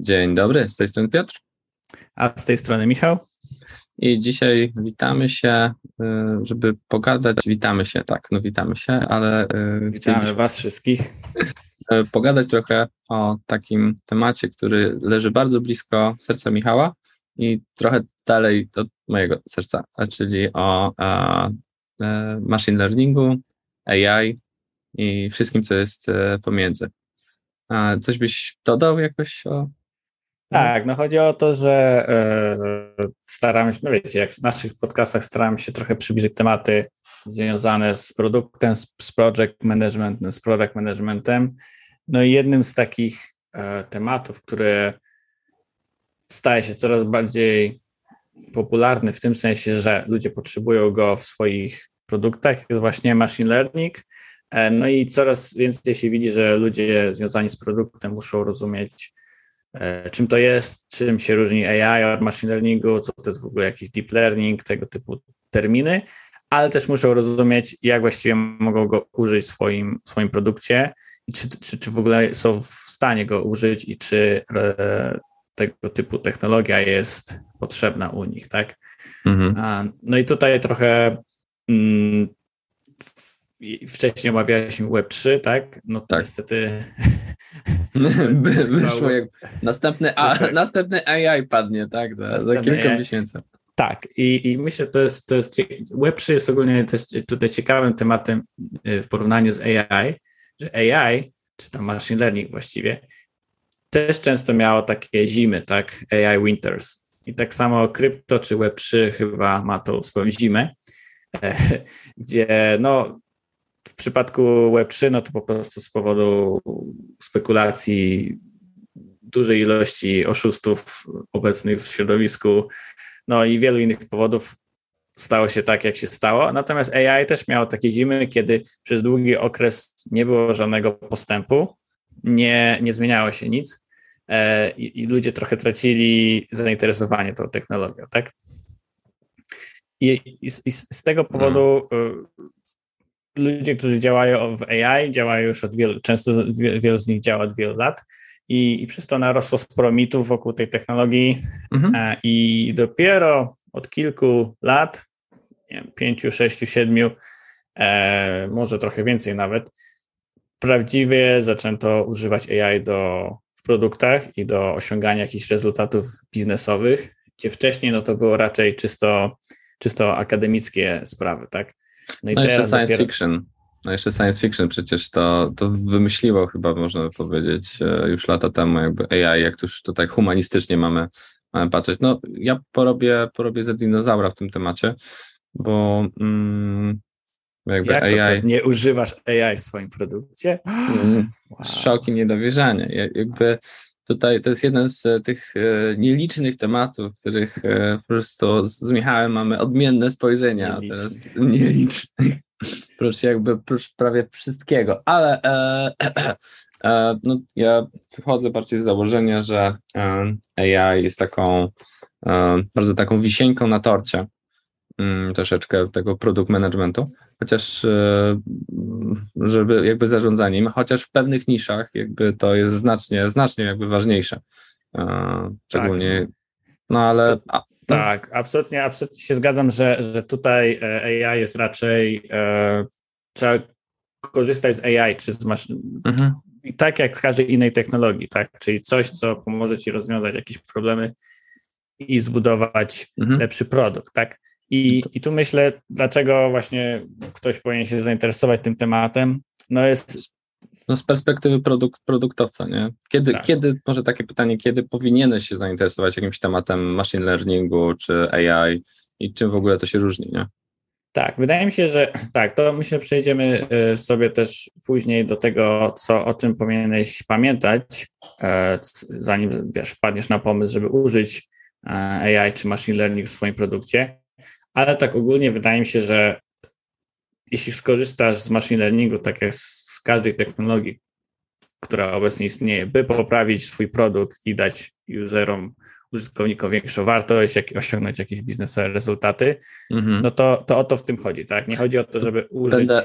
Dzień dobry, z tej strony Piotr. A z tej strony Michał. I dzisiaj witamy się, y, żeby pogadać. Witamy się, tak, no witamy się, ale. Y, witamy Was wszystkich. Y, pogadać trochę o takim temacie, który leży bardzo blisko serca Michała i trochę dalej od mojego serca, czyli o a, machine learningu, AI i wszystkim, co jest pomiędzy. A coś byś dodał jakoś o tak, no chodzi o to, że e, staramy się, no wiecie, jak w naszych podcastach staramy się trochę przybliżyć tematy związane z produktem, z project management, z product managementem. No i jednym z takich e, tematów, który staje się coraz bardziej popularny w tym sensie, że ludzie potrzebują go w swoich produktach, jest właśnie machine learning. E, no i coraz więcej się widzi, że ludzie związani z produktem muszą rozumieć czym to jest, czym się różni AI od machine learningu, co to jest w ogóle jakiś deep learning, tego typu terminy, ale też muszą rozumieć, jak właściwie mogą go użyć w swoim, w swoim produkcie i czy, czy, czy w ogóle są w stanie go użyć i czy e, tego typu technologia jest potrzebna u nich, tak? Mhm. No i tutaj trochę mm, wcześniej omawialiśmy Web3, tak? No to tak. niestety wyszło jak następny, a, następny AI padnie, tak? Za, za kilka AI. miesięcy. Tak, i, i myślę, że to jest, to jest Web3 jest ogólnie też tutaj ciekawym tematem y, w porównaniu z AI, że AI, czy tam machine learning właściwie, też często miało takie zimy, tak? AI winters. I tak samo krypto czy Web3 chyba ma tą swoją zimę, gdzie no w przypadku Web3, no to po prostu z powodu spekulacji dużej ilości oszustów obecnych w środowisku, no i wielu innych powodów stało się tak, jak się stało. Natomiast AI też miało takie zimy, kiedy przez długi okres nie było żadnego postępu, nie, nie zmieniało się nic e, i, ludzie trochę tracili zainteresowanie tą technologią, tak? I, i, i z tego powodu hmm ludzie, którzy działają w AI, działają już od wielu, często wielu z nich działa od wielu lat i, i przez to narosło sporo mitów wokół tej technologii mhm. E, i dopiero od kilku lat, nie wiem, pięciu, sześciu, siedmiu, e, może trochę więcej nawet, prawdziwie zaczęto używać AI do, w produktach i do osiągania jakichś rezultatów biznesowych, gdzie wcześniej no to było raczej czysto, czysto akademickie sprawy, tak? No, i no jeszcze science dopiero... fiction. No jeszcze science fiction przecież to, to wymyśliło chyba, można powiedzieć, e, już lata temu jakby AI, jak już tutaj humanistycznie mamy, mamy patrzeć. No ja porobię, porobię za dinozaura w tym temacie, bo mm, jakby jak AI... nie używasz AI w swoim produkcie? Mm, wow. Szok i niedowierzanie. Jakby tutaj to jest jeden z e, tych e, nielicznych tematów, których e, po prostu z Michałem mamy odmienne spojrzenia, nielicznych. teraz nielicznych, prócz jakby prócz prawie wszystkiego, ale e, e, no, ja wychodzę bardziej z założenia, że AI jest taką bardzo taką wisienką na torcie troszeczkę tego produkt managementu, chociaż e, żeby jakby zarządzaniem, chociaż w pewnych niszach jakby to jest znacznie, znacznie jakby ważniejsze. E, szczególnie, tak. no ale... To, a, no. Tak, absolutnie, absolutnie się zgadzam, że, że tutaj e, AI jest raczej, e, trzeba korzystać z AI, czy z maszyn, mhm. tak jak w każdej innej technologii, tak, czyli coś, co pomoże ci rozwiązać jakieś problemy i zbudować mhm. lepszy produkt, tak. I, I tu myślę, dlaczego właśnie ktoś powinien się zainteresować tym tematem. No jest. No z perspektywy produkt, produktowca, nie? Kiedy, tak. kiedy, może takie pytanie, kiedy powinieneś się zainteresować jakimś tematem machine learningu czy AI i czym w ogóle to się różni, nie? Tak, wydaje mi się, że tak, to myślę przejdziemy y, sobie też później do tego, co, o czym powinieneś pamiętać, e, zanim wiesz, wpadniesz na pomysł, żeby użyć e, AI czy machine learning w swoim produkcie ale tak ogólnie wydaje mi się, że jeśli skorzystasz z machine learningu, tak jak z każdej technologii, która obecnie istnieje, by poprawić swój produkt i dać userom, użytkownikom większą wartość, jak, osiągnąć jakieś biznesowe rezultaty, mhm. no to, to o to w tym chodzi, tak? Nie chodzi o to, żeby użyć... Będę,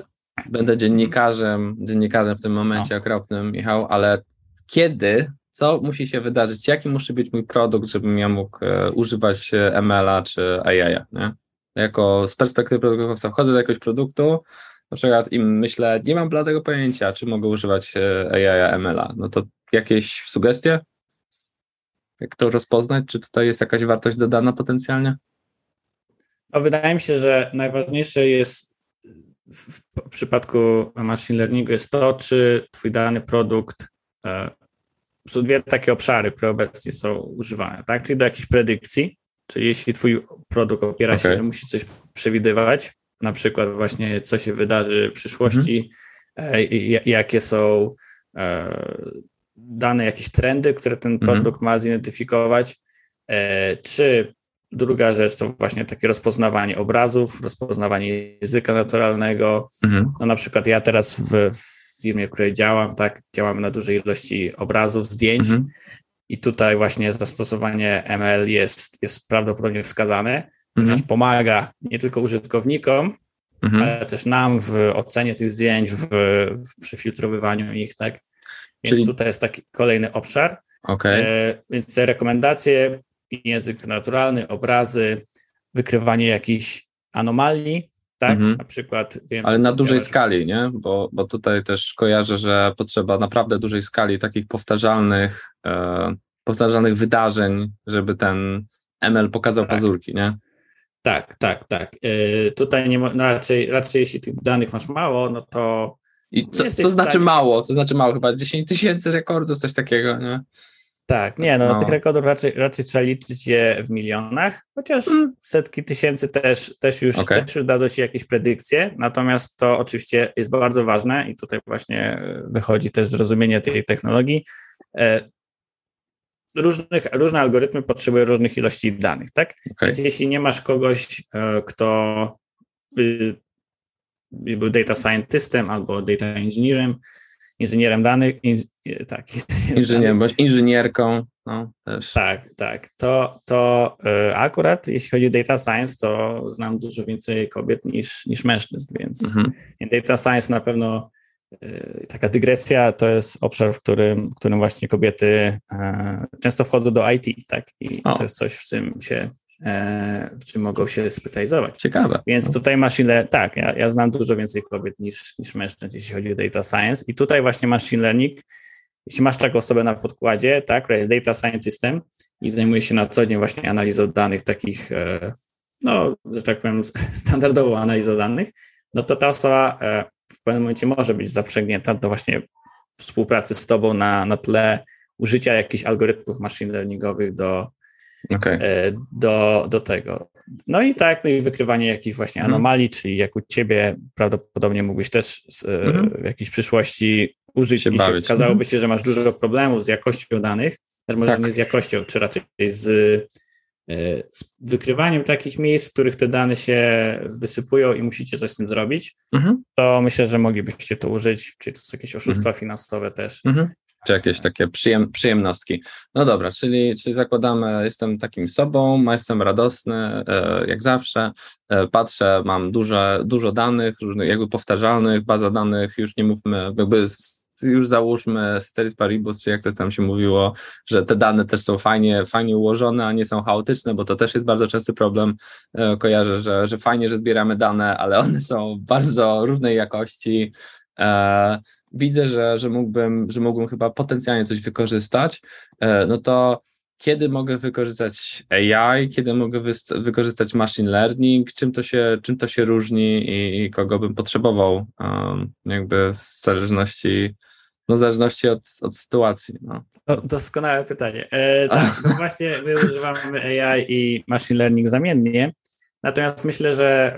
będę dziennikarzem, dziennikarzem w tym momencie no. okropnym, Michał, ale kiedy co musi się wydarzyć, jaki musi być mój produkt, żebym ja mógł e, używać e, ML-a czy AI, nie? Jako z perspektywy produktowca wchodzę do jakiegoś produktu, na przykład im myślę, nie mam bladego pojęcia, czy mogę używać e, AI, ML-a, no to jakieś sugestie? Jak to rozpoznać? Czy tutaj jest jakaś wartość dodana potencjalnie? No, wydaje mi się, że najważniejsze jest w, przypadku machine learningu jest to, czy twój dany produkt e, są dwie takie obszary, które obecnie są używane, tak? Czyli do jakiejś predykcji, czyli jeśli twój produkt opiera okay. się, że musi coś przewidywać, na przykład właśnie co się wydarzy w przyszłości, mm -hmm. jakie są e, dane, jakieś trendy, które ten mhm. produkt ma zidentyfikować, e, czy druga rzecz to właśnie takie rozpoznawanie obrazów, rozpoznawanie języka naturalnego. -hmm. No na przykład ja teraz w, w firmie, w której działam, tak, działamy na dużej ilości obrazów, zdjęć mhm. I tutaj właśnie zastosowanie ML jest, jest prawdopodobnie wskazane, ponieważ mhm. pomaga nie tylko użytkownikom, mhm. ale też nam w ocenie tych zdjęć, w, w przefiltrowywaniu ich, tak. Więc Czyli... tutaj jest taki kolejny obszar. Okay. E, więc te rekomendacje, język naturalny, obrazy, wykrywanie jakichś anomalii, tak? Mhm. Na przykład. Wiem, Ale na dużej skali, nie? Bo, bo tutaj też kojarzę, że potrzeba naprawdę dużej skali takich powtarzalnych, e, powtarzalnych wydarzeń, żeby ten ML pokazał tak. pazurki, nie? Tak, tak, tak. E, tutaj nie no raczej, raczej jeśli tych danych masz mało, no to. I co, co znaczy mało? Co znaczy mało? Chyba 10 tysięcy rekordów, coś takiego, nie? Tak, nie, no, no, tych rekordów raczej, raczej trzeba liczyć je w milionach, chociaż mm. setki tysięcy też, też, już, okay. też już da się jakieś predykcje, natomiast to oczywiście jest bardzo ważne i tutaj właśnie wychodzi też zrozumienie tej technologii. E, różnych, różne algorytmy potrzebują różnych ilości danych, tak? Okay. Więc jeśli nie masz kogoś, e, kto by był data scientystem albo data engineerem, inżynierem danych, tak. Inżynierem bądź inżynierką, no też. Tak, tak. To, to y, akurat jeśli chodzi o data science, to znam dużo więcej kobiet niż, niż mężczyzn, więc mhm. data science na pewno y, taka dygresja to jest obszar, w którym, w którym właśnie kobiety często wchodzą do IT, tak? I o. to jest coś, w czym się E, w czym mogą się specjalizować. Ciekawe. Więc no. tutaj machine learning, tak, ja, ja znam dużo więcej kobiet niż, niż mężczyzn, jeśli chodzi o data science i tutaj właśnie machine learning, jeśli masz taką osobę na podkładzie, tak, która jest data scientistem i zajmuje się na co dzień właśnie analizą danych takich, e, no, że tak powiem, standardową analizą danych, no to ta osoba e, w pewnym momencie może być zaprzęgnięta do właśnie współpracy z tobą na, na tle użycia jakichś algorytmów machine learningowych do, okay. E, do, do tego. No i tak, no i wykrywanie jakichś właśnie mhm. anomalii, czyli jak u ciebie prawdopodobnie mógłbyś też mhm. w jakiejś przyszłości użyć się i bawić. się, okazałoby mhm. się, że masz dużo problemów z jakością danych, też może tak. nie z jakością, czy raczej z, e, z, wykrywaniem takich miejsc, w których te dane się wysypują i musicie coś z tym zrobić, mhm. to myślę, że moglibyście to użyć, czyli to są jakieś oszustwa mhm. finansowe też, mhm czy jakieś takie przyjem, przyjemnostki. No dobra, czyli, czyli zakładamy, jestem takim sobą, jestem radosny, e, jak zawsze, e, patrzę, mam dużo, dużo danych, różnych jakby powtarzalnych, baza danych, już nie mówmy, jakby już załóżmy Ceteris Paribus, czy jak to tam się mówiło, że te dane też są fajnie, fajnie ułożone, a nie są chaotyczne, bo to też jest bardzo częsty problem. E, kojarzę, że, że fajnie, że zbieramy dane, ale one są bardzo różnej jakości widzę, że, że, mógłbym, że mógłbym chyba potencjalnie coś wykorzystać, e, no to kiedy mogę wykorzystać AI, kiedy mogę wykorzystać machine learning, czym to się, czym to się różni i, i kogo bym potrzebował, um, jakby w zależności, no w zależności od, od sytuacji. No. doskonałe pytanie. E, tak, no właśnie my używamy AI i machine learning zamiennie, natomiast myślę, że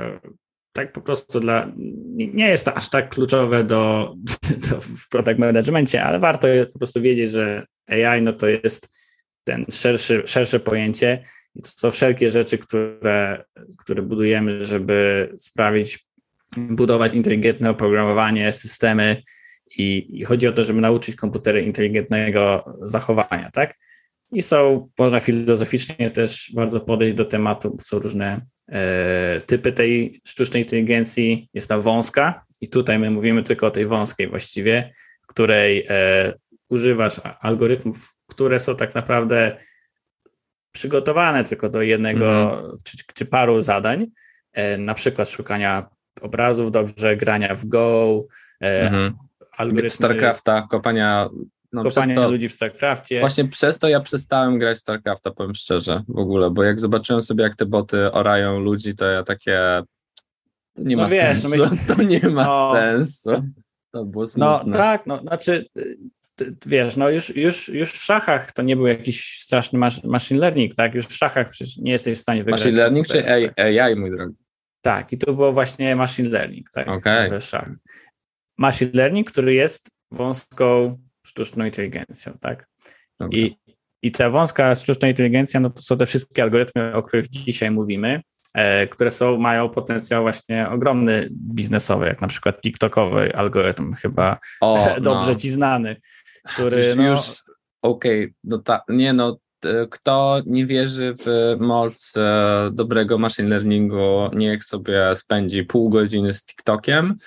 tak po prostu dla, nie jest to aż tak kluczowe do, do w product managementie, ale warto po prostu wiedzieć, że AI no to jest ten szerszy, szersze pojęcie i to są wszelkie rzeczy, które, które budujemy, żeby sprawić, budować inteligentne oprogramowanie, systemy i, i chodzi o to, żeby nauczyć komputery inteligentnego zachowania, tak? I są, można filozoficznie też bardzo podejść do tematu, bo są różne e, typy tej sztucznej inteligencji. Jest ta wąska i tutaj my mówimy tylko o tej wąskiej właściwie, której e, używasz algorytmów, które są tak naprawdę przygotowane tylko do jednego mhm. czy, czy, paru zadań, e, na przykład szukania obrazów dobrze, grania w Go, e, mhm. algorytmy... StarCrafta, kopania no, kopania to, ludzi w StarCraftie. Właśnie przez to ja przestałem grać StarCrafta, powiem szczerze, w ogóle, bo jak zobaczyłem sobie, jak te boty orają ludzi, to ja takie to nie no ma wiesz, no sensu. No my... To nie ma no, sensu. To było no smutne. No tak, no znaczy wiesz, no już, już, już w szachach to nie był jakiś straszny machine learning, tak? Już w szachach przecież nie jesteś w stanie wygrać. Machine learning czy AI, tak. AI, mój drogi? Tak, i to było właśnie machine learning, tak? Okay. Machine learning, który jest wąską sztuczną inteligencją, tak? I, I ta wąska sztuczna inteligencja, no to są te wszystkie algorytmy, o których dzisiaj mówimy, e, które są, mają potencjał właśnie ogromny biznesowy, jak na przykład TikTokowy algorytm, chyba o, dobrze no. ci znany, który już, no... Okej, okay, no ta, nie no, kto nie wierzy w moc e, dobrego machine learningu, niech sobie spędzi pół godziny z TikTokiem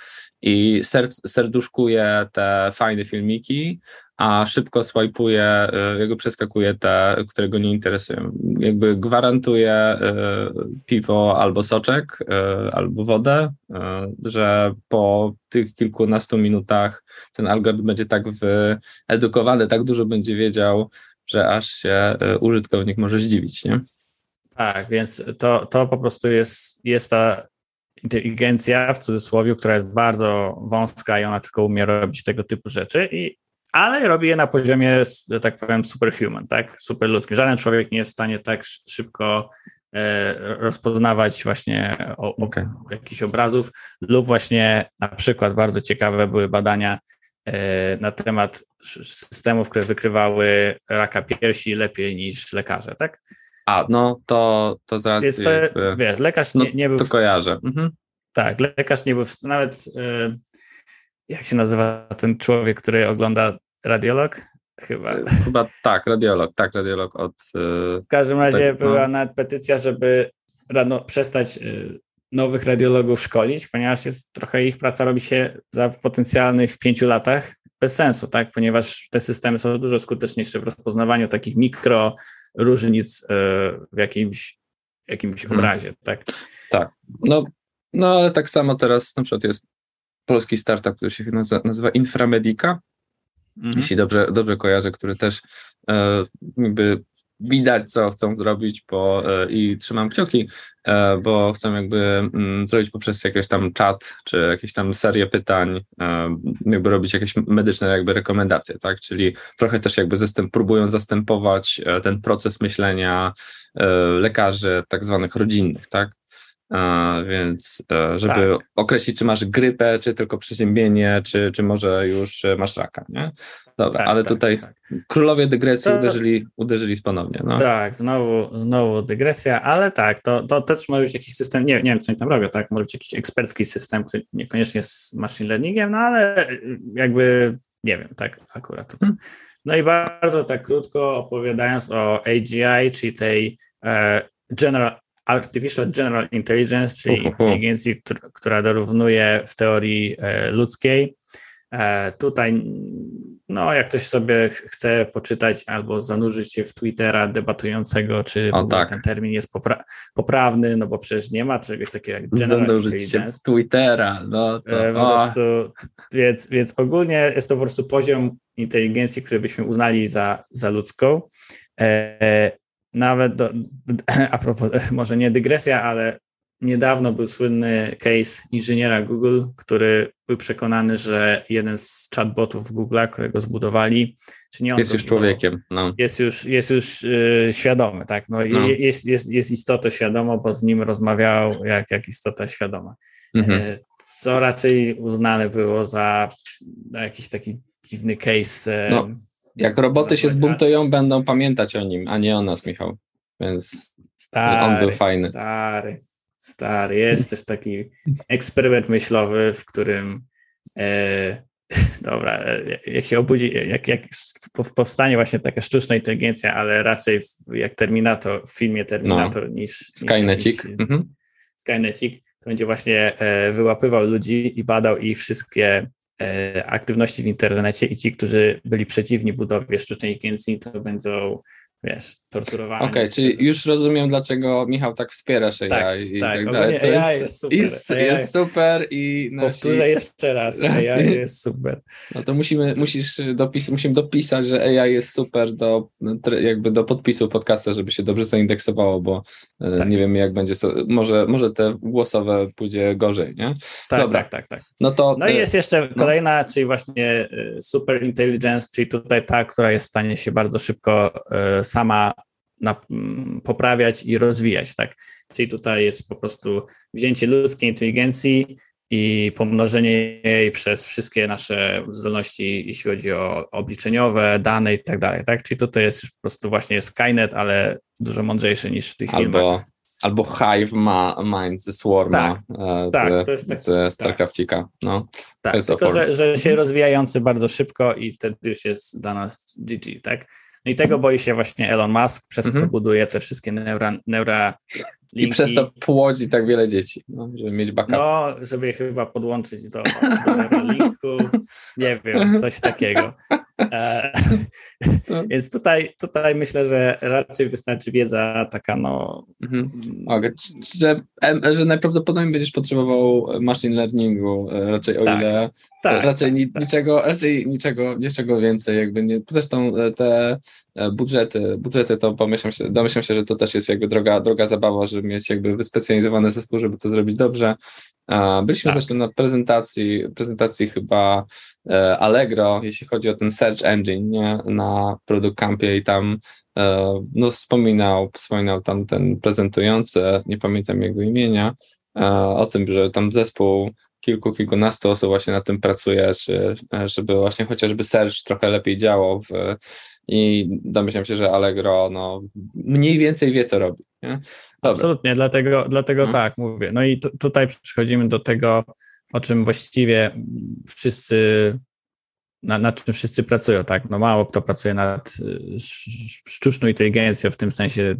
i ser, serduszkuje te fajne filmiki, a szybko swajpuje, y, jakby przeskakuje te, które go nie interesują. Jakby gwarantuje y, piwo albo soczek, y, albo wodę, że po tych kilkunastu minutach ten algorytm będzie tak wyedukowany, tak dużo będzie wiedział, że aż się użytkownik może zdziwić, nie? Tak, więc to, to po prostu jest, jest ta inteligencja w cudzysłowie, która jest bardzo wąska i ona tylko umie robić tego typu rzeczy, i, ale robi je na poziomie, że tak powiem, superhuman, tak? Superludzkim. Żaden człowiek nie jest w stanie tak szybko e, rozpoznawać właśnie o, okay. jakichś obrazów lub właśnie na przykład bardzo ciekawe były badania e, na temat systemów, które wykrywały raka piersi lepiej niż lekarze, tak? A, no to, to zaraz. Jest to, jakby, wiesz, lekarz nie, nie był. To kojarzę. Mhm. Tak, lekarz nie był. W, nawet yy, jak się nazywa ten człowiek, który ogląda radiolog? Chyba. E, chyba tak, radiolog, tak, radiolog od. Yy, w każdym razie tak, była no. nawet petycja, żeby rano, przestać nowych radiologów szkolić, ponieważ jest trochę ich praca robi się za potencjalnych pięciu latach bez sensu, tak? Ponieważ te systemy są dużo skuteczniejsze w rozpoznawaniu takich mikro różnic e, w jakimś, jakimś hmm. obrazie, tak? Tak. No, no, ale tak samo teraz na przykład jest polski startup, który się nazywa, nazywa Inframedica, mhm. jeśli dobrze, dobrze kojarzę, który też e, jakby widać, co chcą zrobić, bo e, i trzymam kciuki, e, bo chcą jakby mm, zrobić poprzez jakiś tam czat, czy jakieś tam serię pytań, e, jakby robić jakieś medyczne jakby rekomendacje, tak, czyli trochę też jakby zastęp, próbują zastępować ten proces myślenia lekarzy tak zwanych rodzinnych, tak, więc żeby tak. określić, czy masz grypę, czy tylko przeziębienie, czy, czy może już masz raka, nie? Dobra, tak, ale tak, tutaj tak. królowie dygresji to, uderzyli, uderzyli ponownie. No. Tak, znowu, znowu dygresja, ale tak, to, to też może być jakiś system, nie, nie wiem, co oni tam robią, tak, może być jakiś ekspercki system, który niekoniecznie z machine learningiem, no ale jakby, nie wiem, tak, akurat. Hmm. No i bardzo tak krótko opowiadając o AGI, czyli tej e, General Artificial General Intelligence, czyli inteligencji, która dorównuje w teorii e, ludzkiej. E, tutaj no, jak ktoś sobie chce poczytać albo zanurzyć się w Twittera debatującego, czy tak. ten termin jest popra poprawny, no bo przecież nie ma czegoś takiego jak general Zanurzyć się w Twittera, no to... E, po prostu, więc, więc ogólnie jest to po prostu poziom inteligencji, który byśmy uznali za, za ludzką. Nawet, do, a propos, może nie dygresja, ale Niedawno był słynny case inżyniera Google, który był przekonany, że jeden z chatbotów Google'a, którego zbudowali, czy nie on jest już człowiekiem. No. Jest już, jest już yy, świadomy, tak? No, no. Jest, jest, jest istotą świadomą, bo z nim rozmawiał jak, jak istota świadoma. Mhm. Yy, co raczej uznane było za, za jakiś taki dziwny case. Yy, no, jak roboty się zbuntują, będą pamiętać o nim, a nie o nas, Michał. Więc stary, on był fajny. Stary. Stary, jest też taki eksperyment myślowy, w którym e, dobra, jak się obudzi, jak, jak powstanie właśnie taka sztuczna inteligencja, ale raczej w, jak Terminator, w filmie Terminator no. niż... Skynetic. Niż, mhm. Skynetic, to będzie właśnie e, wyłapywał ludzi i badał ich wszystkie aktywności w internecie i ci, którzy byli przeciwni budowie sztucznej inteligencji, to będą wiesz, torturowany. Okej, okay, czyli już rozumiem, dlaczego Michał tak wspiera AI tak, i tak, tak dalej. To AI jest, super. Jest, AI, jest super i nasi... Powtórzę jeszcze raz, AI jest super. No to musimy, musisz dopis, musimy dopisać, że AI jest super do, jakby do podpisu podcasta, żeby się dobrze zaindeksowało, bo e, tak. nie wiem jak będzie, może, może te głosowe pójdzie gorzej, nie? Tak, Dobra. tak, tak, tak. No, to, no i jest jeszcze no. kolejna, no. czyli właśnie e, super intelligence, czyli tutaj ta, która jest w stanie się bardzo szybko sama na, mm, poprawiać i rozwijać, tak? Czyli tutaj jest po prostu wzięcie ludzkiej inteligencji i pomnożenie jej przez wszystkie nasze zdolności, jeśli chodzi o obliczeniowe, dane i tak dalej, tak? Czyli tutaj jest już po prostu właśnie Skynet, ale dużo mądrzejszy niż w tych albo, filmach. Albo Hive ma Mind ze Swarma, tak, e, z, tak, to jest tak, z StarCraftika. Tak. No, tak, tylko że, że się rozwijający bardzo szybko i wtedy już jest dla nas GG, tak? No i tego mhm. boi się właśnie Elon Musk, przez mhm. to buduje te wszystkie neura, neura I przez to płodzi tak wiele dzieci, no, żeby mieć backup. No, żeby chyba podłączyć do, do Neuralinku, nie wiem, coś takiego. E. Więc tutaj, tutaj myślę, że raczej wystarczy wiedza taka, no... Mhm. Okay. Że, że najprawdopodobniej będziesz potrzebował machine learningu, e, raczej o tak, ile... Tak, raczej tak, tak. niczego, raczej niczego, niczego więcej, jakby nie... Zresztą e, te budżety, budżety to pomyślam się, domyślam się, że to też jest jakby droga, droga zabawa, żeby mieć jakby wyspecjalizowany zespół, żeby to zrobić dobrze. Byliśmy tak. zresztą na prezentacji, prezentacji chyba e, Allegro, jeśli chodzi o ten search engine, nie? na Product Campie i tam e, no, wspominał, wspominał tam ten prezentujący, nie pamiętam jego imienia, e, o tym, że tam zespół kilku, kilkunastu osób właśnie na tym pracuje, czy, żeby właśnie chociażby search trochę lepiej działał w, i domyślam się, że Allegro no, mniej więcej wie, co robi. Nie? Absolutnie, dlatego, dlatego hmm. tak mówię. No i tutaj przechodzimy do tego, o czym właściwie wszyscy, nad, nad czym wszyscy pracują, tak? No mało kto pracuje nad y, sztuczną inteligencją w tym sensie,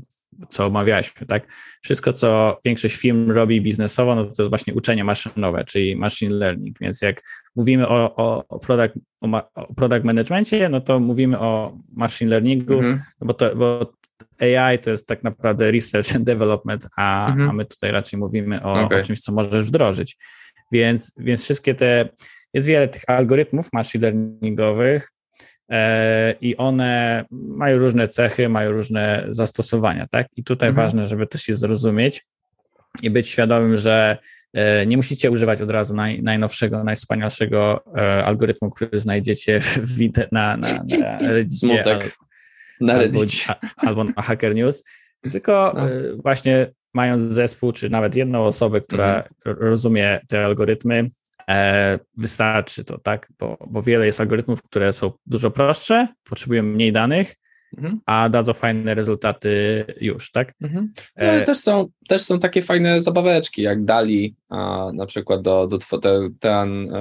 co omawialiśmy, tak? Wszystko, co większość firm robi biznesowo, no to jest właśnie uczenie maszynowe, czyli machine learning, więc jak mówimy o, o, product, o, ma, o product managementie, no to mówimy o machine learningu, mhm. no bo, to, bo AI to jest tak naprawdę research and development, a, mhm. a my tutaj raczej mówimy o, okay. o czymś, co możesz wdrożyć. Więc, więc wszystkie te, jest wiele tych algorytmów machine learningowych e, i one mają różne cechy, mają różne zastosowania, tak? I tutaj mhm. ważne, żeby też je zrozumieć i być świadomym, że e, nie musicie używać od razu naj, najnowszego, najwspanialszego e, algorytmu, który znajdziecie w, na, na, na Reddicie, na albo, albo na Hacker News, tylko no. Właśnie mając zespół, czy nawet jedną osobę, która mhm. rozumie te algorytmy, wystarczy to, tak? Bo, bo wiele jest algorytmów, które są dużo prostsze, potrzebują mniej danych, mhm. a dadzą fajne rezultaty już, tak? Mhm. No, ale e... też, są, też są takie fajne zabaweczki, jak Dali, a, na przykład do, do ten,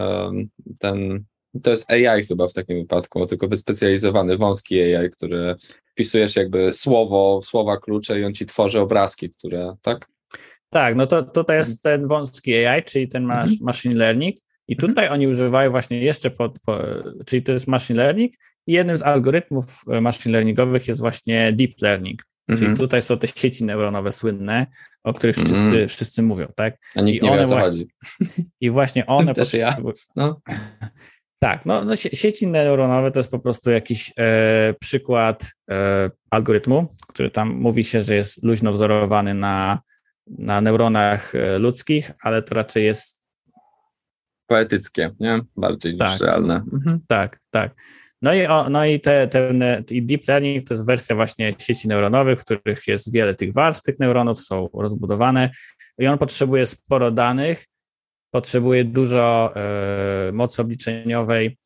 ten to jest AI chyba w takim wypadku, tylko wyspecjalizowany, wąski AI, który wpisujesz jakby słowo, słowa klucze i on ci tworzy obrazki, które, tak? Tak, no to tutaj jest ten wąski AI, czyli ten mhm. machine learning i mhm. tutaj oni używają właśnie jeszcze pod, po, czyli to jest machine learning i jednym z algorytmów e, machine learningowych jest właśnie deep learning, Czyli mhm. tutaj są te sieci neuronowe słynne, o których wszyscy, mm. wszyscy mówią, tak? A nikt I nie one wie, o co właśnie, chodzi. I właśnie one też ja. No. Tak, no, no sieci neuronowe to jest po prostu jakiś e, przykład e, algorytmu, który tam mówi się, że jest luźno wzorowany na, na neuronach e, ludzkich, ale to raczej jest poetyckie, nie? Bardziej tak, niż realne. Mhm. Tak, tak. No i, o, no i te, i deep learning to jest wersja właśnie sieci neuronowych, w których jest wiele tych warstw, tych neuronów są rozbudowane i on potrzebuje sporo danych, potrzebuje dużo e, mocy obliczeniowej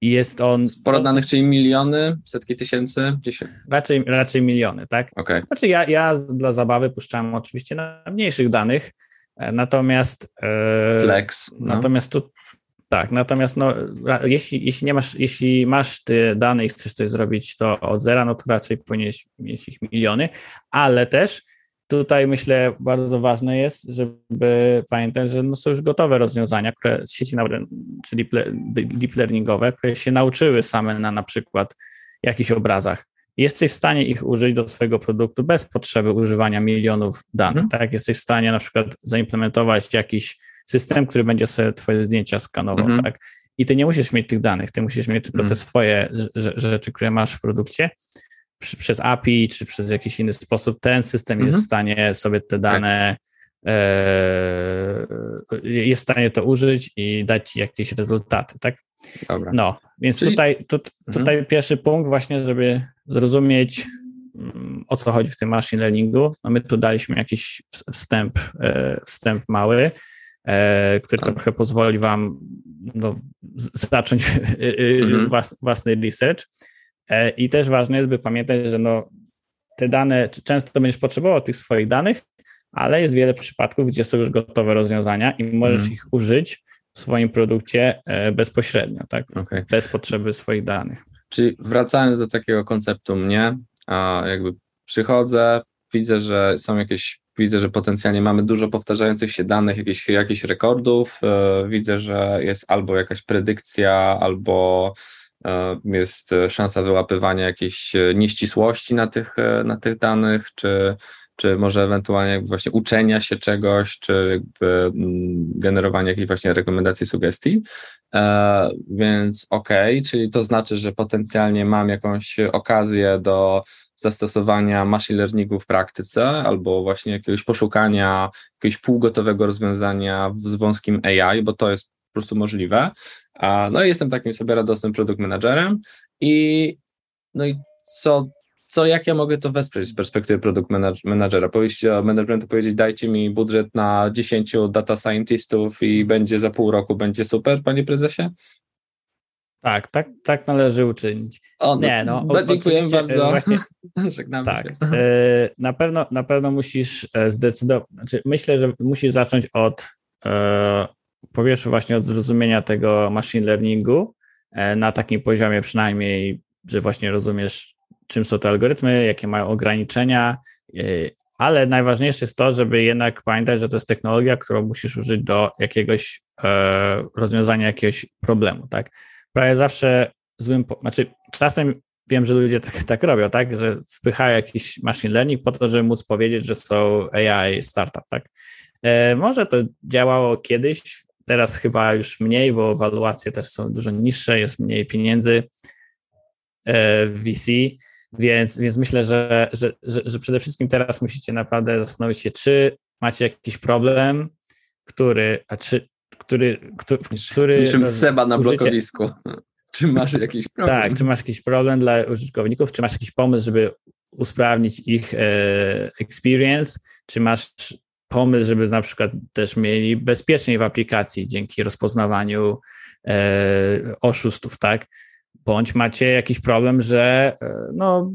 i jest on... Sporo danych, czyli miliony, setki tysięcy? Gdzieś... Raczej, raczej miliony, tak? Okay. Znaczy ja, ja dla zabawy puszczałem oczywiście na mniejszych danych, e, natomiast... E, Flex. No. Natomiast tu tak, natomiast no, jeśli, jeśli nie masz, jeśli masz te dane i chcesz coś zrobić to od zera, no to raczej powinieneś mieć ich miliony, ale też tutaj myślę bardzo ważne jest, żeby pamiętać, że no są już gotowe rozwiązania, które sieci, czyli deep learningowe, które się nauczyły same na na przykład jakichś obrazach. Jesteś w stanie ich użyć do swojego produktu bez potrzeby używania milionów danych. Mhm. Tak? Jesteś w stanie na przykład zaimplementować jakiś system, który będzie sobie twoje zdjęcia skanował. Mhm. Tak? I ty nie musisz mieć tych danych, ty musisz mieć tylko te mhm. swoje rzeczy, które masz w produkcie przez API czy przez jakiś inny sposób, ten system mhm. jest w stanie sobie te dane, tak. e, jest w stanie to użyć i dać jakieś rezultaty, tak? Dobra. No, więc Czyli... tutaj, tu, tutaj mhm. pierwszy punkt właśnie, żeby zrozumieć mm, o co chodzi w tym machine learningu. No my tu daliśmy jakiś wstęp, e, wstęp mały, e, który tak. trochę pozwoli wam no, zacząć mhm. własny research. E, I też ważne jest, by pamiętać, że no, te dane, często będziesz potrzebował tych swoich danych, ale jest wiele przypadków, gdzie są już gotowe rozwiązania i możesz mm. ich użyć w swoim produkcie e, bezpośrednio, tak? Okay. Bez potrzeby swoich danych. Czyli wracając do takiego konceptu mnie, a jakby przychodzę, widzę, że są jakieś, widzę, że potencjalnie mamy dużo powtarzających się danych, jakichś, jakichś rekordów, yy, widzę, że jest albo jakaś predykcja, albo E, jest szansa wyłapywania jakiejś e, nieścisłości na tych, e, na tych danych, czy, czy może ewentualnie właśnie uczenia się czegoś, czy mm, generowania jakiejś właśnie rekomendacji, sugestii. Więc okej, okay, czyli to znaczy, że potencjalnie mam jakąś okazję do zastosowania machine learningu w praktyce, albo właśnie jakiegoś poszukania jakiegoś półgotowego rozwiązania z wąskim AI, bo to jest po prostu możliwe. No i jestem takim sobie radosnym produkt managerem i no i co, co jak ja mogę to wesprzeć z perspektywy produkt managera? Powiedzieć o managementu, powiedzieć dajcie mi budżet na 10 data scientistów i będzie za pół roku, będzie super, panie prezesie? Tak, tak, tak należy uczynić. O, no, nie, no, no dziękuję bardzo. Właśnie, Żegnamy tak, się. E, na pewno, na pewno musisz e, zdecydować, znaczy myślę, że musisz zacząć od po pierwsze właśnie od zrozumienia tego machine learningu e, na takim poziomie przynajmniej, że właśnie rozumiesz, czym są te algorytmy, jakie mają ograniczenia, e, ale najważniejsze jest to, żeby jednak pamiętać, że to jest technologia, którą musisz użyć do jakiegoś e, rozwiązania jakiegoś problemu, tak? Prawie zawsze złym, znaczy czasem wiem, że ludzie tak, tak robią, tak, że wpychają jakiś machine learning po to, żeby móc powiedzieć, że są AI startup, tak. Może to działało kiedyś Teraz chyba już mniej, bo waluacje też są dużo niższe, jest mniej pieniędzy e, w VC, więc, więc myślę, że, że, że, że przede wszystkim teraz musicie naprawdę zastanowić się, czy macie jakiś problem, który, a czy, który, który, który Niczym Seba na użycie... blokowisku. Czy masz jakiś problem? Tak, czy masz jakiś problem dla użytkowników, czy masz jakiś pomysł, żeby usprawnić ich e, experience, czy masz pomysł, żeby na przykład też mieli bezpieczniej w aplikacji dzięki rozpoznawaniu e, oszustów, tak? Bądź macie jakiś problem, że e, no,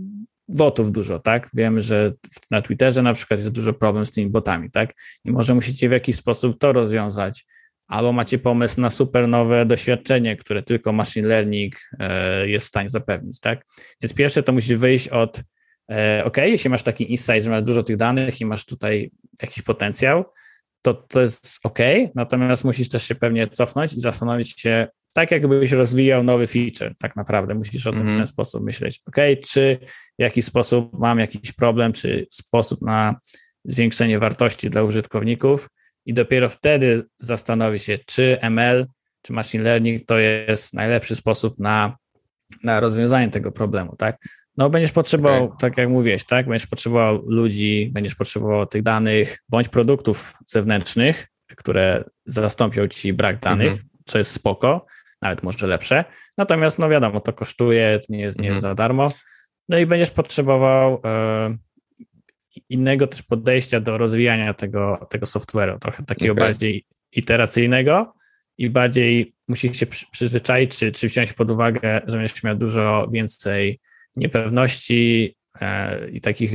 botów dużo, tak? Wiemy, że na Twitterze na przykład jest dużo problem z tymi botami, tak? I może musicie w jakiś sposób to rozwiązać. Albo macie pomysł na super nowe doświadczenie, które tylko machine learning e, jest w stanie zapewnić, tak? Więc pierwsze to musi wyjść od ok, jeśli masz taki insight, że masz dużo tych danych i masz tutaj jakiś potencjał, to to jest ok, natomiast musisz też się pewnie cofnąć i zastanowić się, tak jakbyś rozwijał nowy feature, tak naprawdę musisz o tym mm w ten sposób myśleć. Ok, czy w jakiś sposób mam jakiś problem, czy sposób na zwiększenie wartości dla użytkowników i dopiero wtedy zastanowić się, czy ML, czy machine learning to jest najlepszy sposób na, na rozwiązanie tego problemu, tak? No będziesz potrzebował, okay. tak jak mówiłeś, tak? Będziesz potrzebował ludzi, będziesz potrzebował tych danych, bądź produktów zewnętrznych, które zastąpią ci brak danych, mm -hmm. co jest spoko, nawet może lepsze. Natomiast, no wiadomo, to kosztuje, to nie jest, nie jest mm -hmm. za darmo. No i będziesz potrzebował e, innego też podejścia do rozwijania tego, tego software'u, trochę takiego okay. bardziej iteracyjnego i bardziej musisz się przyzwyczaić, czy, czy wziąć pod uwagę, że będziesz miał dużo więcej niepewności e, i takich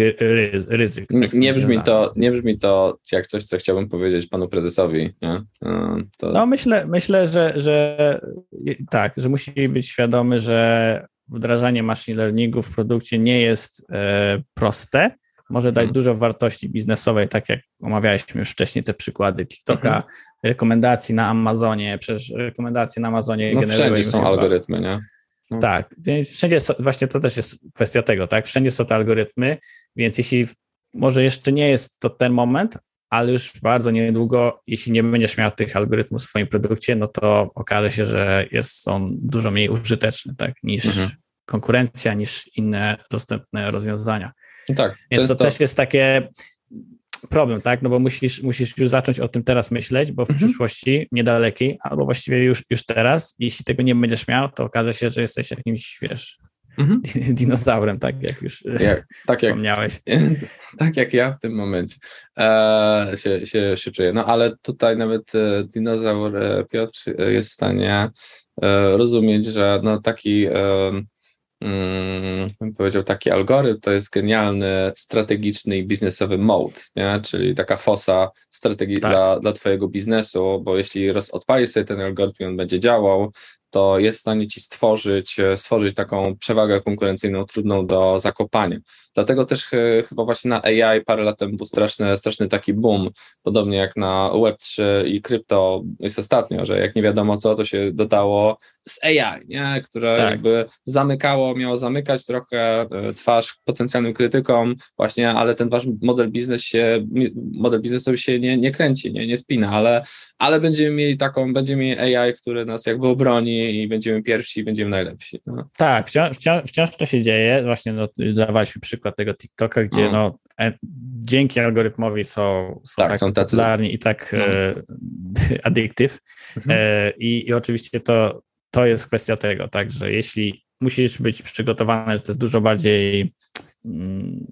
ryzyk. Nie, nie brzmi to, nie brzmi to jak coś, co chciałbym powiedzieć panu prezesowi. Nie? E, to... No myślę, myślę że, że tak, że musi być świadomy, że wdrażanie machine learningu w produkcie nie jest e, proste, może dać hmm. dużo wartości biznesowej, tak jak omawialiśmy już wcześniej te przykłady TikToka, hmm. rekomendacji na Amazonie, przecież rekomendacje na Amazonie no, Wszędzie są chyba. algorytmy, nie? No. Tak, więc wszędzie, właśnie to też jest kwestia tego, tak? Wszędzie są te algorytmy, więc jeśli może jeszcze nie jest to ten moment, ale już bardzo niedługo, jeśli nie będziesz miał tych algorytmów w swoim produkcie, no to okaże się, że jest on dużo mniej użyteczny, tak, niż mhm. konkurencja, niż inne dostępne rozwiązania. Tak, Więc często... to też jest takie problem, tak, no bo musisz, musisz już zacząć o tym teraz myśleć, bo w mhm. przyszłości niedalekiej, albo właściwie już, już teraz, jeśli tego nie będziesz miał, to okaże się, że jesteś jakimś, wiesz, mhm. dinozaurem, tak jak już jak, tak wspomniałeś. Jak, tak jak ja w tym momencie e, się, się, się czuję. No ale tutaj nawet e, dinozaur e, Piotr jest w stanie e, rozumieć, że no taki e, bym powiedział, taki algorytm to jest genialny strategiczny i biznesowy mode, nie? czyli taka fosa strategii tak. dla, dla Twojego biznesu, bo jeśli roz, odpalisz sobie ten algorytm i on będzie działał, to jest w stanie ci stworzyć, e, stworzyć taką przewagę konkurencyjną trudną do zakopania. Dlatego też e, chyba właśnie na AI parę lat temu był straszny, straszny taki boom, podobnie jak na Web3 i krypto jest ostatnio, że jak nie wiadomo co, to się dodało z AI, nie? które tak. jakby zamykało, miało zamykać trochę e, twarz potencjalnym krytykom właśnie, ale ten wasz model biznes się, model biznesowy się nie, nie kręci, nie, nie spina, ale, ale będziemy mieli taką, będziemy mieli AI, które nas jakby obroni i będziemy pierwsi i będziemy najlepsi. No. Tak, wciąż, wciąż, wciąż, to się dzieje, właśnie no, dawaliśmy przykład tego TikToka, gdzie mm. no, e, dzięki algorytmowi są, są tak, tak są tacy... popularni i tak no. e, addictive mhm. e, i, i oczywiście to to jest kwestia tego, tak, że jeśli musisz być przygotowany, że to jest dużo bardziej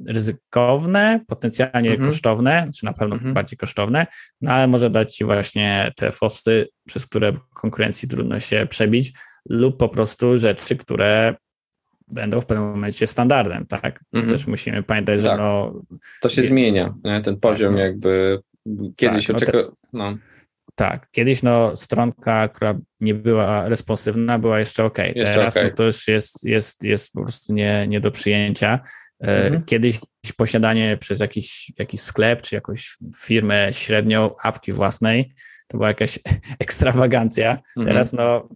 ryzykowne, potencjalnie mhm. kosztowne, czy na pewno mhm. bardziej kosztowne, no ale może dać ci właśnie te fosty, przez które konkurencji trudno się przebić, lub po prostu rzeczy, które będą w pewnym momencie standardem, tak? Mhm. Też musimy pamiętać, tak. że no... To się zmienia, nie? ten poziom tak, jakby kiedyś tak. No, no. Tak, kiedyś no stronka, która nie była responsywna, była jeszcze ok. Jeszcze Teraz okay. No, to już jest, jest, jest po prostu nie, nie do przyjęcia. E, mhm. Kiedyś posiadanie przez jakiś, jakiś sklep czy jakąś firmę średnią apki własnej to była jakaś ekstrawagancja. Mhm. Teraz no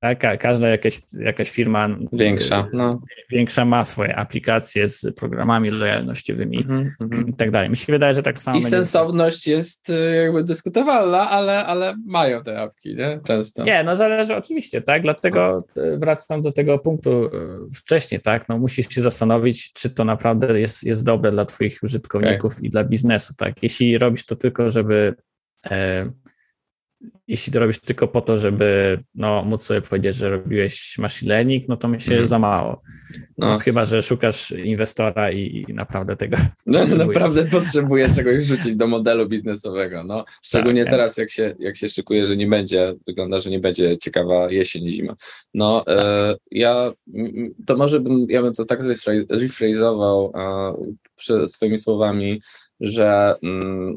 tak, każda jakaś, jakaś firma większa, no. większa ma swoje aplikacje z programami lojalnościowymi mm -hmm. i tak dalej. Mi się wydaje, że tak samo. I sensowność jest y, jakby dyskutowalna, ale, ale mają te apki, nie? Często. Nie, no zależy oczywiście, tak? Dlatego y, wracam do tego punktu y, wcześniej, tak? No musisz się zastanowić, czy to naprawdę jest, jest dobre dla Twoich użytkowników okay. i dla biznesu, tak? Jeśli robisz to tylko, żeby. E, jeśli to robisz tylko po to, żeby no, móc sobie powiedzieć, że robiłeś machine learning, no to mi się mm. za mało. No. no. chyba, że szukasz inwestora i, i naprawdę tego. No, naprawdę potrzebujesz czegoś rzucić do modelu biznesowego. No. Szczególnie tak, teraz, jak się, jak się szykuje, że nie będzie, wygląda, że nie będzie ciekawa jesień, zima. No, e, tak. e, ja to może bym, ja bym to tak refrazował e, swoimi słowami, że mm,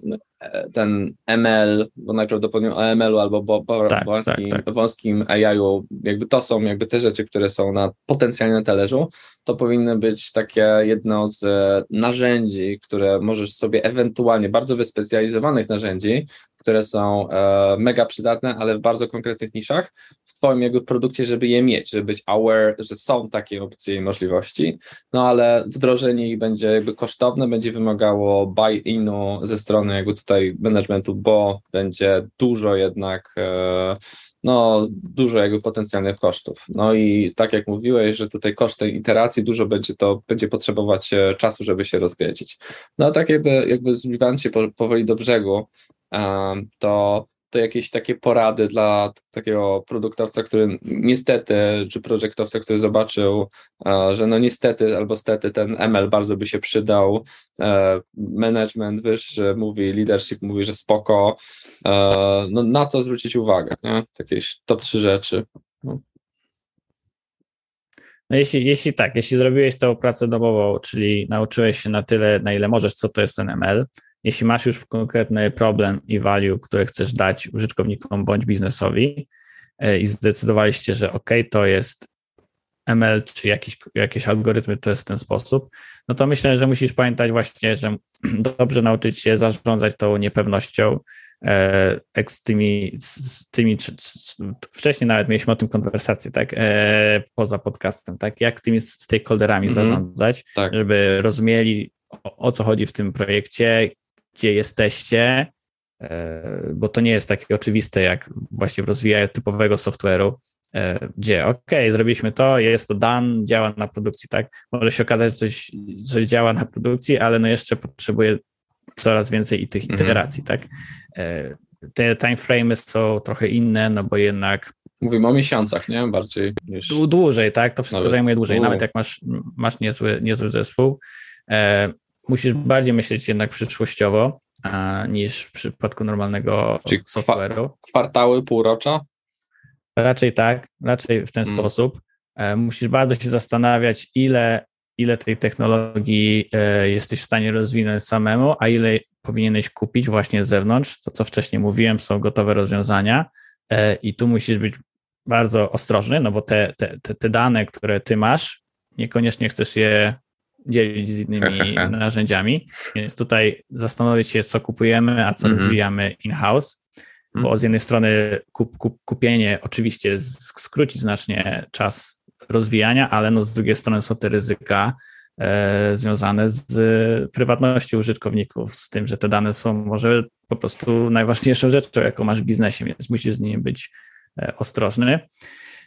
ten ML, bo najprawdopodobniej o ML-u albo bo, bo, tak, wąskim, tak, tak. wąskim AI-u, jakby to są jakby te rzeczy, które są na potencjalnie na talerzu, to powinny być takie jedno z narzędzi, które możesz sobie ewentualnie, bardzo wyspecjalizowanych narzędzi, które są e, mega przydatne, ale w bardzo konkretnych niszach w Twoim jakby produkcie, żeby je mieć, żeby być aware, że są takie opcje i możliwości, no ale wdrożenie ich będzie jakby kosztowne, będzie wymagało buy-inu ze strony jakby tutaj managementu, bo będzie dużo jednak e, no, dużo jakby potencjalnych kosztów. No i tak jak mówiłeś, że tutaj koszt tej iteracji dużo będzie to, będzie potrzebować e, czasu, żeby się rozkręcić. No tak jakby, jakby zbliżając się powoli do brzegu, to, to jakieś takie porady dla takiego produktowca, który niestety, czy projektowca, który zobaczył, że no niestety albo stety ten ML bardzo by się przydał, e, management wyższy mówi, leadership mówi, że spoko, e, no na co zwrócić uwagę, nie? Jakieś top trzy rzeczy. No. No jeśli, jeśli tak, jeśli zrobiłeś tę pracę domową, czyli nauczyłeś się na tyle, na ile możesz, co to jest ten ML, jeśli masz już konkretny problem i value, które chcesz dać użytkownikom bądź biznesowi e, i zdecydowaliście, że OK, to jest ML czy jakieś, jakieś algorytmy to jest ten sposób, no to myślę, że musisz pamiętać właśnie, że dobrze nauczyć się zarządzać tą niepewnością, e, z tymi, z tymi wcześniej nawet mieliśmy o tym konwersację, tak, e, poza podcastem, tak, jak tymi stakeholderami mm -hmm. zarządzać, tak. żeby rozumieli o, o co chodzi w tym projekcie, gdzie jesteście, e, bo to nie jest takie oczywiste, jak właśnie w rozwijaniu typowego software'u, e, gdzie ok, zrobiliśmy to, jest to done, działa na produkcji, tak? Może się okazać, że coś, coś działa na produkcji, ale no jeszcze potrzebuje coraz więcej i tych mhm. iteracji, tak? E, te timeframe'y są trochę inne, no bo jednak Mówimy o miesiącach, nie? Bardziej niż... Dłużej, tak? To wszystko nawet. zajmuje dłużej. Nawet jak masz, masz niezły, niezły zespół, musisz bardziej myśleć jednak przyszłościowo a, niż w przypadku normalnego Czyli software'u. Kwartały, półrocza? Raczej tak, raczej w ten mm. sposób. E, musisz bardzo się zastanawiać, ile, ile tej technologii e, jesteś w stanie rozwinąć samemu, a ile powinieneś kupić właśnie z zewnątrz. To, co wcześniej mówiłem, są gotowe rozwiązania e, i tu musisz być bardzo ostrożny, no bo te, te, te, te dane, które ty masz, niekoniecznie chcesz je dzielić z innymi narzędziami. Więc tutaj zastanowić się, co kupujemy, a co mm -hmm. rozwijamy in-house, bo mhm. z jednej strony kup, kup, kupienie oczywiście skróci znacznie czas rozwijania, ale no z drugiej strony są te ryzyka e, związane z prywatnością użytkowników, z tym, że te dane są może po prostu najważniejszą rzeczą, jaką masz w biznesie, więc musisz z nimi być e, ostrożny.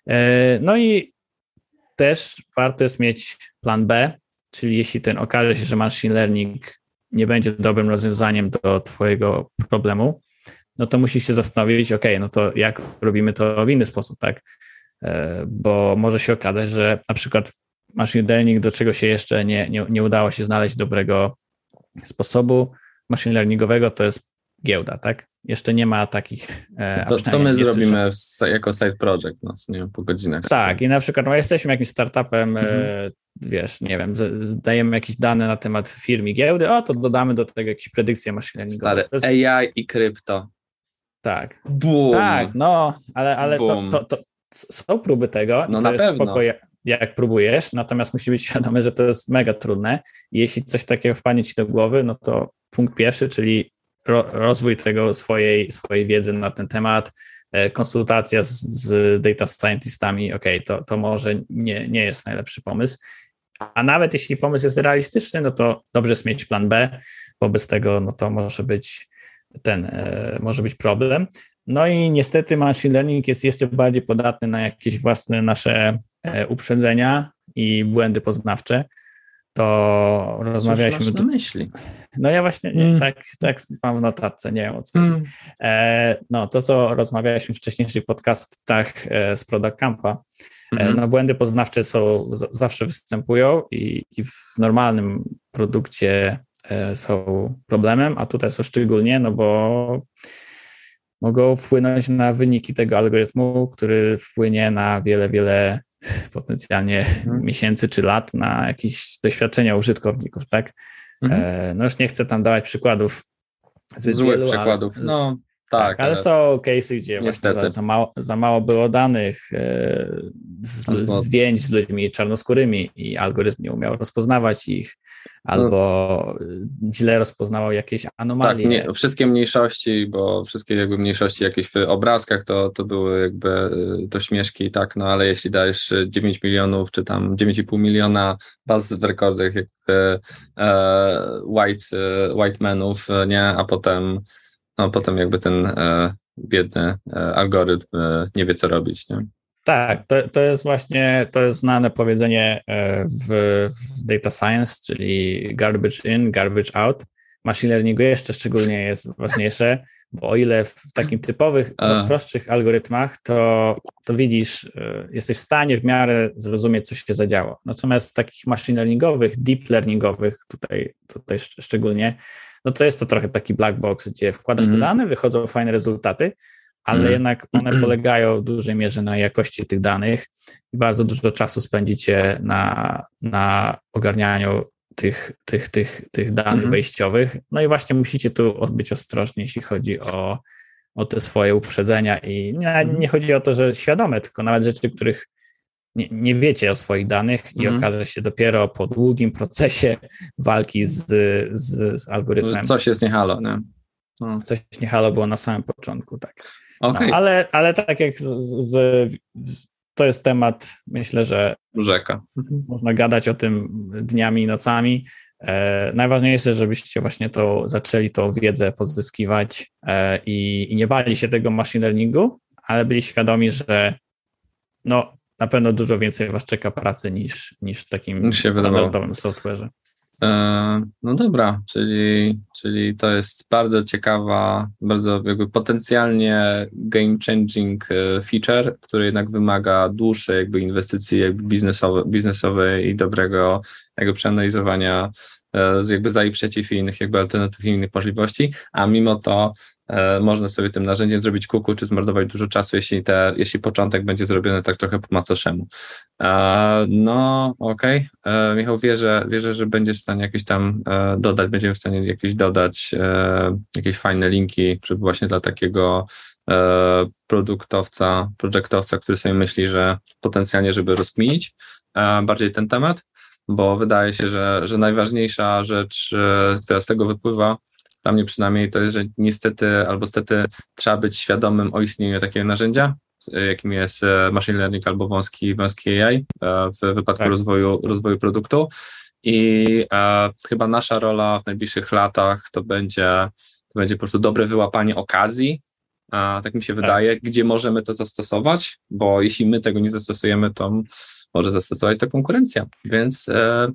E, no i też warto jest mieć plan B, Czyli jeśli ten okaże się, że machine learning nie będzie dobrym rozwiązaniem do Twojego problemu, no to musisz się zastanowić, ok, no to jak robimy to w inny sposób, tak? E, bo może się okazać, że na przykład machine learning, do czego się jeszcze nie, nie, nie udało się znaleźć dobrego sposobu machine learningowego, to jest giełda, tak? Jeszcze nie ma takich. E, to, to my zrobimy jako side project, no, nie po godzinach. Tak, i na przykład no, jesteśmy jakimś startupem, e, mhm. Wiesz, nie wiem, dajemy jakieś dane na temat firmy giełdy, o to dodamy do tego jakieś predykcje learningowe. Stary, jest... AI i krypto. Tak. Boom. Tak, no, ale, ale to, to, to, są próby tego. No to jest pewno. spoko, jak próbujesz, natomiast musi być świadomy, że to jest mega trudne. Jeśli coś takiego wpadnie ci do głowy, no to punkt pierwszy, czyli rozwój tego swojej, swojej wiedzy na ten temat, e, konsultacja z, z data scientistami, ok, to, to może nie, nie jest najlepszy pomysł. A nawet jeśli pomysł jest realistyczny, no to dobrze jest mieć plan B, bo bez tego no to może być ten, e, może być problem. No i niestety machine learning jest jeszcze bardziej podatny na jakieś własne nasze e, uprzedzenia i błędy poznawcze to rozmawialiśmy. Cóż masz na myśli? No ja właśnie mm. tak, tak mam w notatce, nie wiem o co mm. e, No to, co rozmawialiśmy w wcześniejszych podcastach e, z Product Campa, mm -hmm. no błędy poznawcze są, zawsze występują i, i, w normalnym produkcie e, są problemem, a tutaj są szczególnie, no bo mogą wpłynąć na wyniki tego algorytmu, który wpłynie na wiele, wiele potencjalnie mhm. miesięcy czy lat na jakieś doświadczenia użytkowników, tak? Mhm. E, no już nie chcę tam dawać przykładów Złych wielu, przykładów, no tak, tak ale, są case'y, gdzie właśnie za, mało, za mało było danych, e, z, no zdjęć z ludźmi czarnoskórymi i algorytm nie umiał rozpoznawać ich, albo no, źle rozpoznawał jakieś anomalie. Tak, nie, wszystkie mniejszości, bo wszystkie jakby mniejszości jakieś w obrazkach to, to były jakby y, to śmieszki, tak, no ale jeśli dajesz 9 milionów, czy tam 9,5 miliona baz w rekordach jak e, white, e, white menów, nie, a potem no potem jakby ten e, biedny e, algorytm e, nie wie co robić, nie? Tak, to, to jest właśnie, to jest znane powiedzenie e, w, w data science, czyli garbage in, garbage out. Machine learningu jeszcze szczególnie jest ważniejsze, bo o ile w takim typowych, no, prostszych algorytmach, to, to widzisz, e, jesteś w stanie w miarę zrozumieć, co się zadziało. Natomiast takich machine learningowych, deep learningowych, tutaj, tutaj szczególnie, no to jest to trochę taki black box, gdzie wkładasz mm. te mhm. dane, wychodzą fajne rezultaty, ale mm. jednak one polegają w dużej mierze na jakości tych danych i bardzo dużo czasu spędzicie na, na ogarnianiu tych, tych, tych, tych danych mm. wejściowych. No i właśnie musicie tu być ostrożni, jeśli chodzi o, o te swoje uprzedzenia i nie, mhm. nie chodzi o to, że świadome, tylko nawet rzeczy, których nie, nie wiecie o swoich danych i Mhm. okaże się dopiero po długim procesie walki z, z, z algorytmem. Coś jest nie halo, nie? No. Coś nie halo było na samym początku, tak. No, Okej, ale, ale tak jak z, z, z, to jest temat, myślę, że rzeka. można gadać o tym dniami i nocami. E, najważniejsze, żebyście właśnie to zaczęli tą wiedzę pozyskiwać e, i, i nie bali się tego machine learningu, ale byli świadomi, że no, na pewno dużo więcej was czeka pracy niż, niż w takim standardowym software'ze. E, No dobra, czyli, czyli to jest bardzo ciekawa, bardzo jakby potencjalnie game changing e, feature, który jednak wymaga dłuższej jakby inwestycji jakby biznesowe, biznesowej i dobrego jakby przeanalizowania e, jakby za i przeciw i innych jakby alternatyw i innych możliwości, a mimo to można sobie tym narzędziem zrobić kuku czy zmarnować dużo czasu, jeśli, te, jeśli początek będzie zrobiony tak trochę po macoszemu. E, No, okej. E, Michał, wierzę, wierzę, że będziesz w stanie jakieś tam e, dodać, będziemy w stanie jakieś dodać e, jakieś fajne linki, żeby właśnie dla takiego e, produktowca, projektowca, który sobie myśli, że potencjalnie, żeby rozkminić e, bardziej ten temat, bo wydaje się, że, że najważniejsza rzecz, e, która z tego wypływa, dla mnie przynajmniej, to jest, że niestety albo stety trzeba być świadomym o istnieniu takiego narzędzia, e, jakim jest e, machine learning albo wąski, wąski AI e, w wypadku Tak. rozwoju, rozwoju produktu. I e, chyba nasza rola w najbliższych latach to będzie, to będzie po prostu dobre wyłapanie okazji, a, tak mi się wydaje, gdzie możemy to zastosować, bo jeśli my tego nie zastosujemy, to może zastosować to konkurencja. Więc e,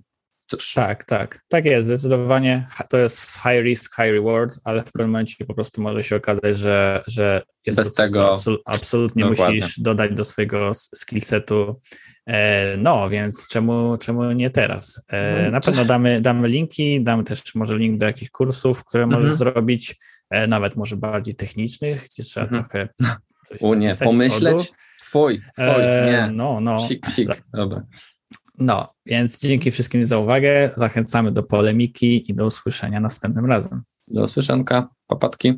Tak, tak. Tak jest, zdecydowanie. To jest high risk, high reward, ale w pewnym momencie po prostu może się okazać, że, że jest Bez to tego- absol- absolutnie Dokładnie. musisz dodać do swojego skillsetu. E, No, więc czemu, czemu nie teraz? E, No, Na pewno damy, damy linki, damy też może link do jakichś kursów, które możesz Mhm. zrobić, e, nawet może bardziej technicznych, gdzie trzeba Mhm. trochę coś u nie, pomyśleć, twój, twój, E, nie, No, no. psik, psik, dobra. No, więc dzięki wszystkim za uwagę. Zachęcamy do polemiki i do usłyszenia następnym razem. Do usłyszonka, papatki.